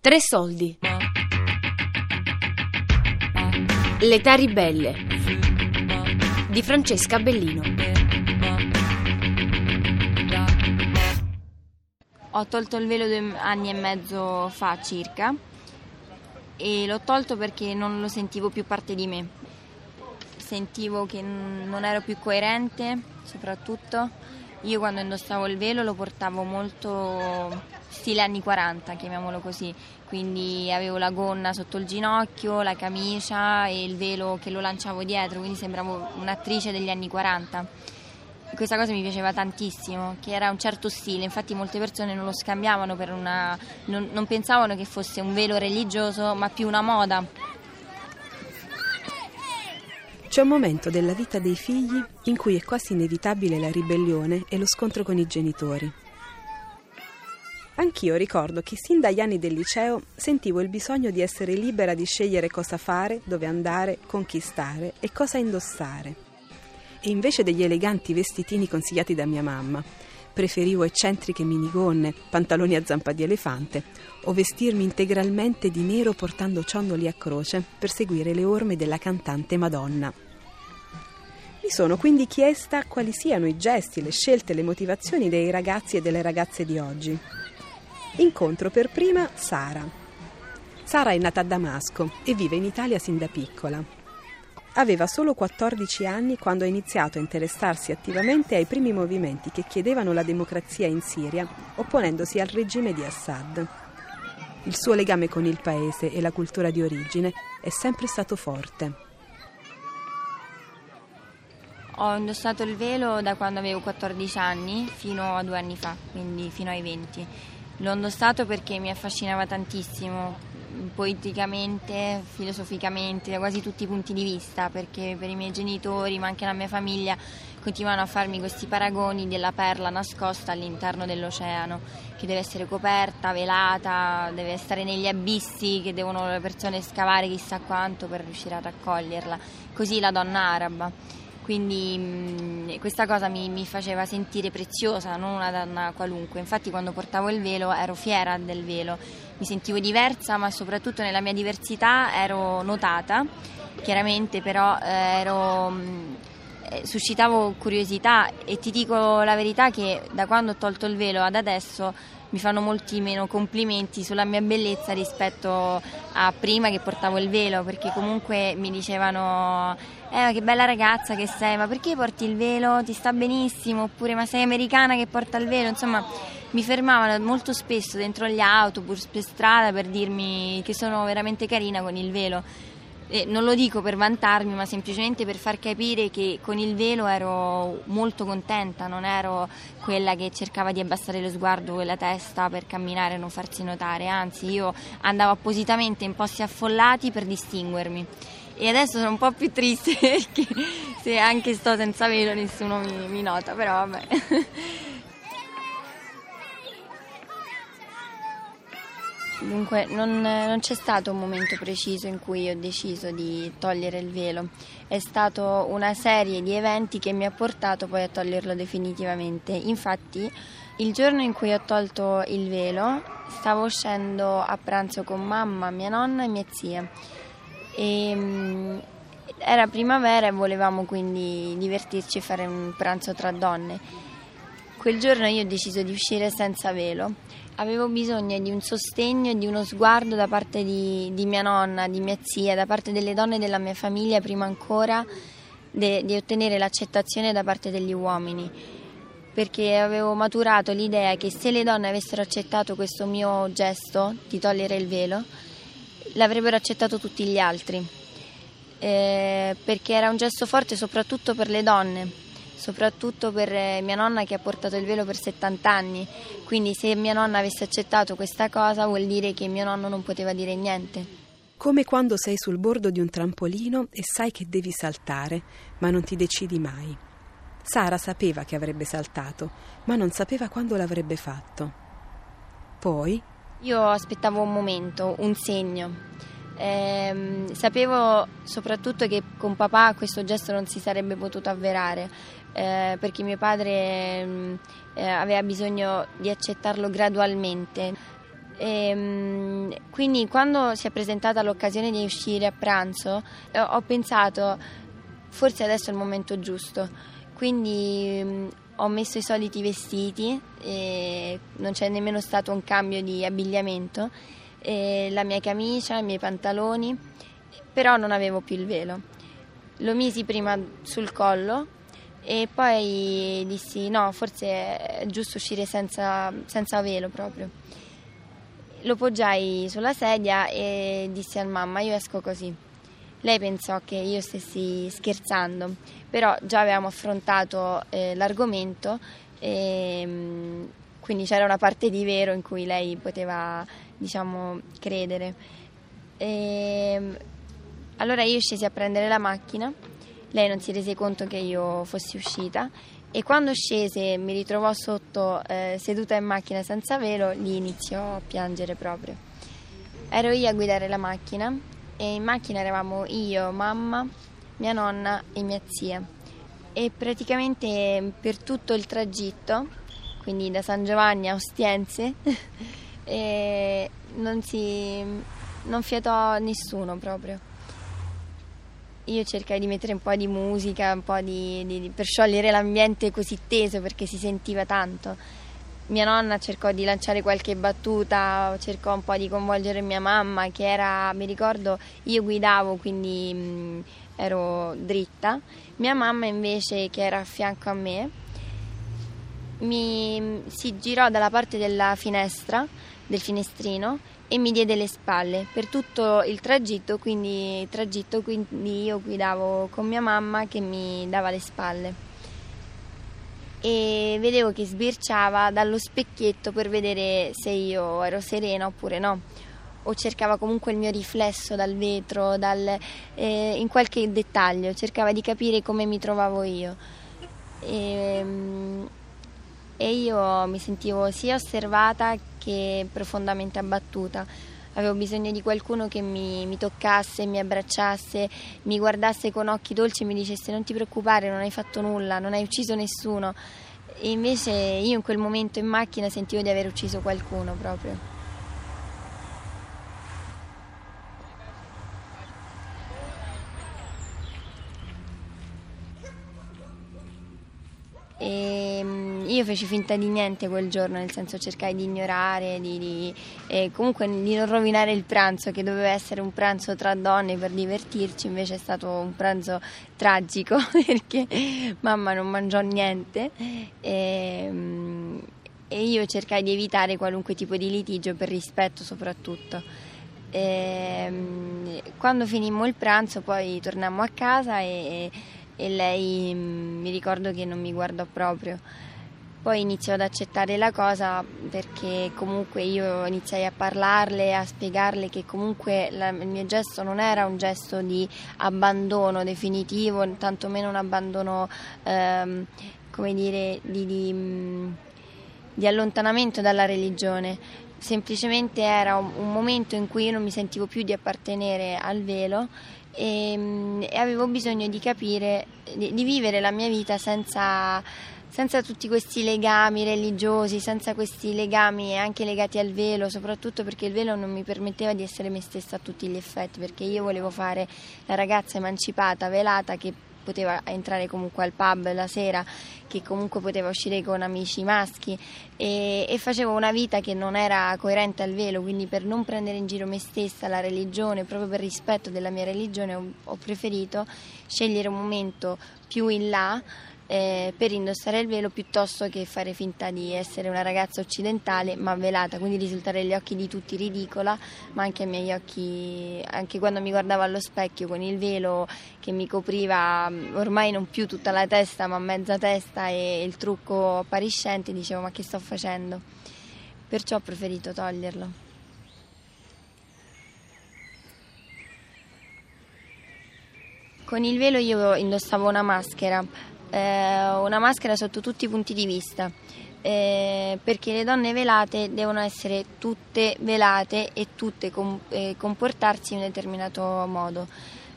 Tre soldi. L'età ribelle di Francesca Bellino. Ho tolto il velo due anni e mezzo fa circa e l'ho tolto perché non lo sentivo più parte di me. Sentivo che non ero più coerente, soprattutto. Io quando indossavo il velo lo portavo molto stile anni 40, chiamiamolo così, quindi avevo la gonna sotto il ginocchio, la camicia e il velo che lo lanciavo dietro, quindi sembravo un'attrice degli anni 40. Questa cosa mi piaceva tantissimo, che era un certo stile, infatti molte persone non lo scambiavano per una... non, non pensavano che fosse un velo religioso, ma più una moda. C'è un momento della vita dei figli in cui è quasi inevitabile la ribellione e lo scontro con i genitori. Anch'io ricordo che sin dagli anni del liceo sentivo il bisogno di essere libera di scegliere cosa fare, dove andare, conquistare e cosa indossare. E invece degli eleganti vestitini consigliati da mia mamma, preferivo eccentriche minigonne, pantaloni a zampa di elefante o vestirmi integralmente di nero portando ciondoli a croce per seguire le orme della cantante Madonna. Mi sono quindi chiesta quali siano i gesti, le scelte, le motivazioni dei ragazzi e delle ragazze di oggi Incontro per prima Sara. Sara è nata a Damasco e vive in Italia sin da piccola. Aveva solo 14 anni quando ha iniziato a interessarsi attivamente ai primi movimenti che chiedevano la democrazia in Siria, opponendosi al regime di Assad. Il suo legame con il paese e la cultura di origine è sempre stato forte. Ho indossato il velo da quando avevo 14 anni fino a due anni fa, quindi fino ai 20 L'ho indossato perché mi affascinava tantissimo, poeticamente, filosoficamente, da quasi tutti i punti di vista, perché per i miei genitori, ma anche la mia famiglia, continuavano a farmi questi paragoni della perla nascosta all'interno dell'oceano, che deve essere coperta, velata, deve stare negli abissi che devono le persone scavare chissà quanto per riuscire a raccoglierla. Così la donna araba quindi mh, questa cosa mi, mi, faceva sentire preziosa, non una donna qualunque. Infatti quando portavo il velo ero fiera del velo, mi sentivo diversa, ma soprattutto nella mia diversità ero notata, chiaramente però eh, ero, mh, eh, suscitavo curiosità. E ti dico la verità che da quando ho tolto il velo ad adesso mi fanno molti meno complimenti sulla mia bellezza rispetto a prima che portavo il velo, perché comunque mi dicevano eh che bella ragazza che sei, ma perché porti il velo? Ti sta benissimo, oppure ma sei americana che porta il velo, insomma mi fermavano molto spesso dentro gli autobus per strada per dirmi che sono veramente carina con il velo eh, non lo dico per vantarmi, ma semplicemente per far capire che con il velo ero molto contenta, non ero quella che cercava di abbassare lo sguardo e la testa per camminare e non farsi notare, anzi io andavo appositamente in posti affollati per distinguermi. E adesso sono un po' più triste perché se anche sto senza velo nessuno mi, mi nota, però vabbè. Dunque, non, non, c'è stato un momento preciso in cui ho deciso di togliere il velo, è stata una serie di eventi che mi ha portato poi a toglierlo definitivamente. Infatti, il giorno in cui ho tolto il velo, stavo uscendo a pranzo con mamma, mia nonna e mia zia. E, mm, era primavera e volevamo quindi divertirci e fare un pranzo tra donne. Quel giorno io ho deciso di uscire senza velo avevo bisogno di un sostegno e di uno sguardo da parte di, di, mia nonna, di mia zia, da parte delle donne della mia famiglia, prima ancora de, di ottenere l'accettazione da parte degli uomini. Perché avevo maturato l'idea che se le donne avessero accettato questo mio gesto di togliere il velo, l'avrebbero accettato tutti gli altri. Eh, perché era un gesto forte soprattutto per le donne soprattutto per eh, mia nonna che ha portato il velo per 70 anni, quindi se mia nonna avesse accettato questa cosa vuol dire che mio nonno non poteva dire niente. Come quando sei sul bordo di un trampolino e sai che devi saltare, ma non ti decidi mai. Sara sapeva che avrebbe saltato, ma non sapeva quando l'avrebbe fatto. Poi... Io aspettavo un momento, un segno. Eh, sapevo soprattutto che con papà questo gesto non si sarebbe potuto avverare eh, perché mio padre mm, eh, aveva bisogno di accettarlo gradualmente. E, mm, quindi quando si è presentata l'occasione di uscire a pranzo eh, ho pensato forse adesso è il momento giusto. Quindi mm, ho messo i soliti vestiti, non c'è nemmeno stato un cambio di abbigliamento, la mia camicia, i miei pantaloni, però non avevo più il velo. Lo misi prima sul collo e poi dissi no, forse è giusto uscire senza, senza velo proprio. Lo poggiai sulla sedia e dissi a mamma io esco così. Lei pensò che io stessi scherzando, però già avevamo affrontato eh, l'argomento e mm, quindi c'era una parte di vero in cui lei poteva, diciamo, credere. E, mm, allora io scesi a prendere la macchina, lei non si rese conto che io fossi uscita e quando scese mi ritrovò sotto eh, seduta in macchina senza velo, lì iniziò a piangere proprio. Ero io a guidare la macchina e in macchina eravamo io, mamma, mia nonna e mia zia e praticamente per tutto il tragitto, quindi da San Giovanni a Ostiense, non, si, non fiatò nessuno proprio. Io cercai di mettere un po' di musica, un po' di, di, per sciogliere l'ambiente così teso perché si sentiva tanto mia nonna cercò di lanciare qualche battuta, cercò un po' di coinvolgere mia mamma che era, mi ricordo, io guidavo quindi mh, ero dritta, mia mamma invece che era a fianco a me mi si girò dalla parte della finestra, del finestrino e mi diede le spalle per tutto il tragitto, quindi, tragitto, quindi io guidavo con mia mamma che mi dava le spalle e vedevo che sbirciava dallo specchietto per vedere se io ero serena oppure no o cercava comunque il mio riflesso dal vetro, dal, eh, in qualche dettaglio, cercava di capire come mi trovavo io. E, e io mi sentivo sia osservata che profondamente abbattuta. Avevo bisogno di qualcuno che mi, mi, toccasse, mi abbracciasse, mi guardasse con occhi dolci e mi dicesse non ti preoccupare, non hai fatto nulla, non hai ucciso nessuno. E invece io in quel momento in macchina sentivo di aver ucciso qualcuno proprio. E ehm, io feci finta di niente quel giorno, nel senso cercai di ignorare, di, di, e comunque di non rovinare il pranzo, che doveva essere un pranzo tra donne per divertirci, invece è stato un pranzo tragico perché mamma non mangiò niente e, ehm, e io cercai di evitare qualunque tipo di litigio per rispetto soprattutto. E, ehm, quando finimmo il pranzo poi tornammo a casa e e lei mm, mi ricordo che non mi guardò proprio. Poi iniziò ad accettare la cosa perché comunque io iniziai a parlarle, a spiegarle che comunque la, il mio gesto non era un gesto di abbandono definitivo, tantomeno un abbandono, ehm, come dire, di, di, di allontanamento dalla religione. Semplicemente era un, momento in cui io non mi sentivo più di appartenere al velo e, e avevo bisogno di capire, di, di vivere la mia vita senza, senza tutti questi legami religiosi, senza questi legami anche legati al velo, soprattutto perché il velo non mi permetteva di essere me stessa a tutti gli effetti, perché io volevo fare la ragazza emancipata, velata, che poteva entrare comunque al pub la sera, che comunque poteva uscire con amici maschi e, e, facevo una vita che non era coerente al velo, quindi per non prendere in giro me stessa, la religione, proprio per rispetto della mia religione ho, ho preferito scegliere un momento più in là eh, per indossare il velo piuttosto che fare finta di essere una ragazza occidentale ma velata, quindi risultare agli occhi di tutti ridicola, ma anche ai miei occhi, anche quando mi guardavo allo specchio con il velo che mi copriva mm, ormai non più tutta la testa ma mezza testa e il trucco appariscente, dicevo ma che sto facendo? Perciò ho preferito toglierlo. Con il velo io indossavo una maschera eh, una maschera sotto tutti i punti di vista. Eh, perché le donne velate devono essere tutte velate e tutte com- eh, comportarsi in un determinato modo.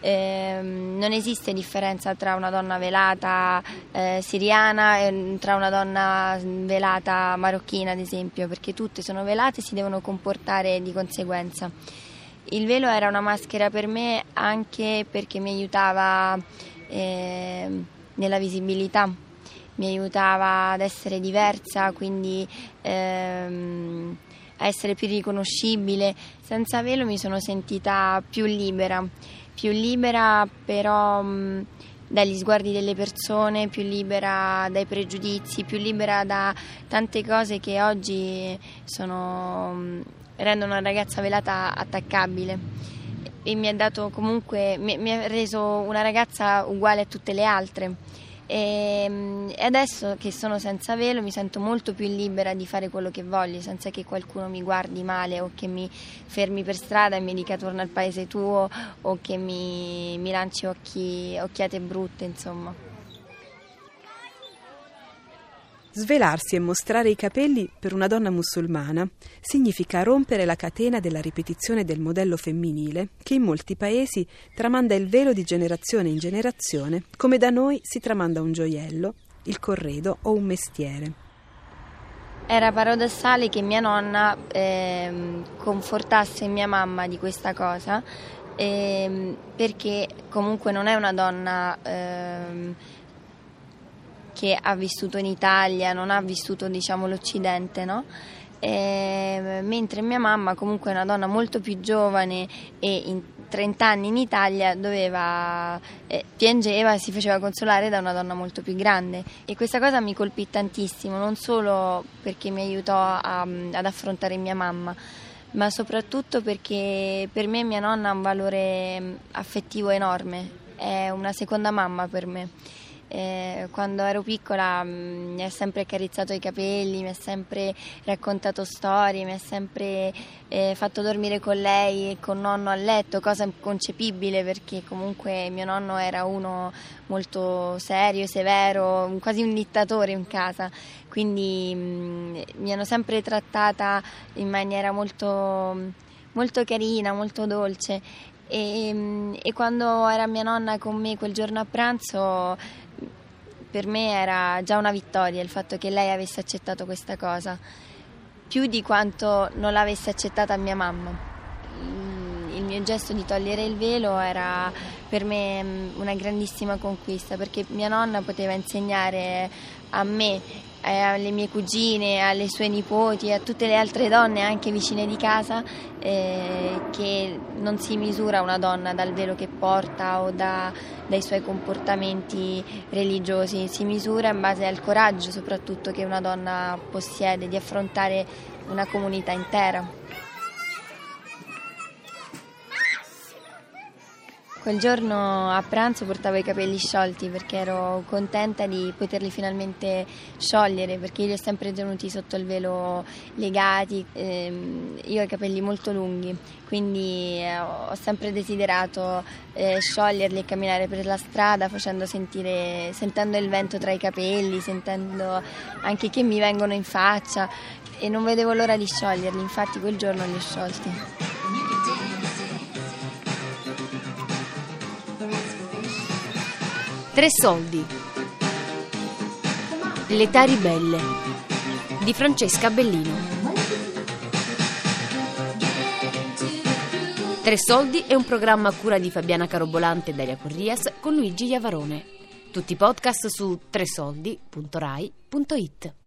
eh, non esiste differenza tra una donna velata eh, siriana e tra una donna velata marocchina, ad esempio, perché tutte sono velate e si devono comportare di conseguenza. Il velo era una maschera per me anche perché mi aiutava eh, nella visibilità, mi aiutava ad essere diversa, quindi ehm, a essere più riconoscibile. Senza velo mi sono sentita più libera, più libera però mh, dagli sguardi delle persone, più libera dai pregiudizi, più libera da tante cose che oggi sono, mh, rendono una ragazza velata attaccabile e mi ha dato comunque, mi, mi ha reso una ragazza uguale a tutte le altre. Ehm, e adesso che sono senza velo mi sento molto più libera di fare quello che voglio, senza che qualcuno mi guardi male o che mi fermi per strada e mi dica torna al paese tuo o che mi, mi lanci occhi, occhiate brutte, insomma. Svelarsi e mostrare i capelli per una donna musulmana significa rompere la catena della ripetizione del modello femminile che in molti paesi tramanda il velo di generazione in generazione, come da noi si tramanda un gioiello, il corredo o un mestiere. Era paradossale che mia nonna eh, confortasse mia mamma di questa cosa eh, perché comunque non è una donna eh, che ha vissuto in Italia, non ha vissuto diciamo, l'Occidente, no? E, mentre mia mamma comunque è una donna molto più giovane e in 30 anni in Italia doveva, eh, piangeva e si faceva consolare da una donna molto più grande e questa cosa mi colpì tantissimo, non solo perché mi aiutò a, ad affrontare mia mamma, ma soprattutto perché per me mia nonna ha un valore affettivo enorme, è una seconda mamma per me. Eh, quando ero piccola mh, mm, mi ha sempre accarezzato i capelli, mi ha sempre raccontato storie, mi ha sempre eh, fatto dormire con lei e con nonno a letto, cosa inconcepibile perché comunque mio nonno era uno molto serio, severo, quasi un dittatore in casa, quindi mh, mm, mi hanno sempre trattata in maniera molto, molto carina, molto dolce e, e, quando era mia nonna con me quel giorno a pranzo per me era già una vittoria il fatto che lei avesse accettato questa cosa, più di quanto non l'avesse accettata mia mamma. Il mio gesto di togliere il velo era per me mm, una grandissima conquista perché mia nonna poteva insegnare a me alle mie cugine, alle sue nipoti, a tutte le altre donne anche vicine di casa eh, che non si misura una donna dal velo che porta o da, dai suoi comportamenti religiosi, si misura in base al coraggio soprattutto che una donna possiede di affrontare una comunità intera. Quel giorno a pranzo portavo i capelli sciolti perché ero contenta di poterli finalmente sciogliere perché li ho sempre tenuti sotto il velo legati, ehm, io ho i capelli molto lunghi quindi eh, ho sempre desiderato eh, scioglierli e camminare per la strada sentire, sentendo il vento tra i capelli, sentendo anche che mi vengono in faccia e non vedevo l'ora di scioglierli, infatti quel giorno li ho sciolti. Tre soldi. L'età ribelle di Francesca Bellino. Tre soldi è un programma a cura di Fabiana Carobolante e Daria Corrias con Luigi Iavarone. Tutti i podcast su tresoldi.rai.it.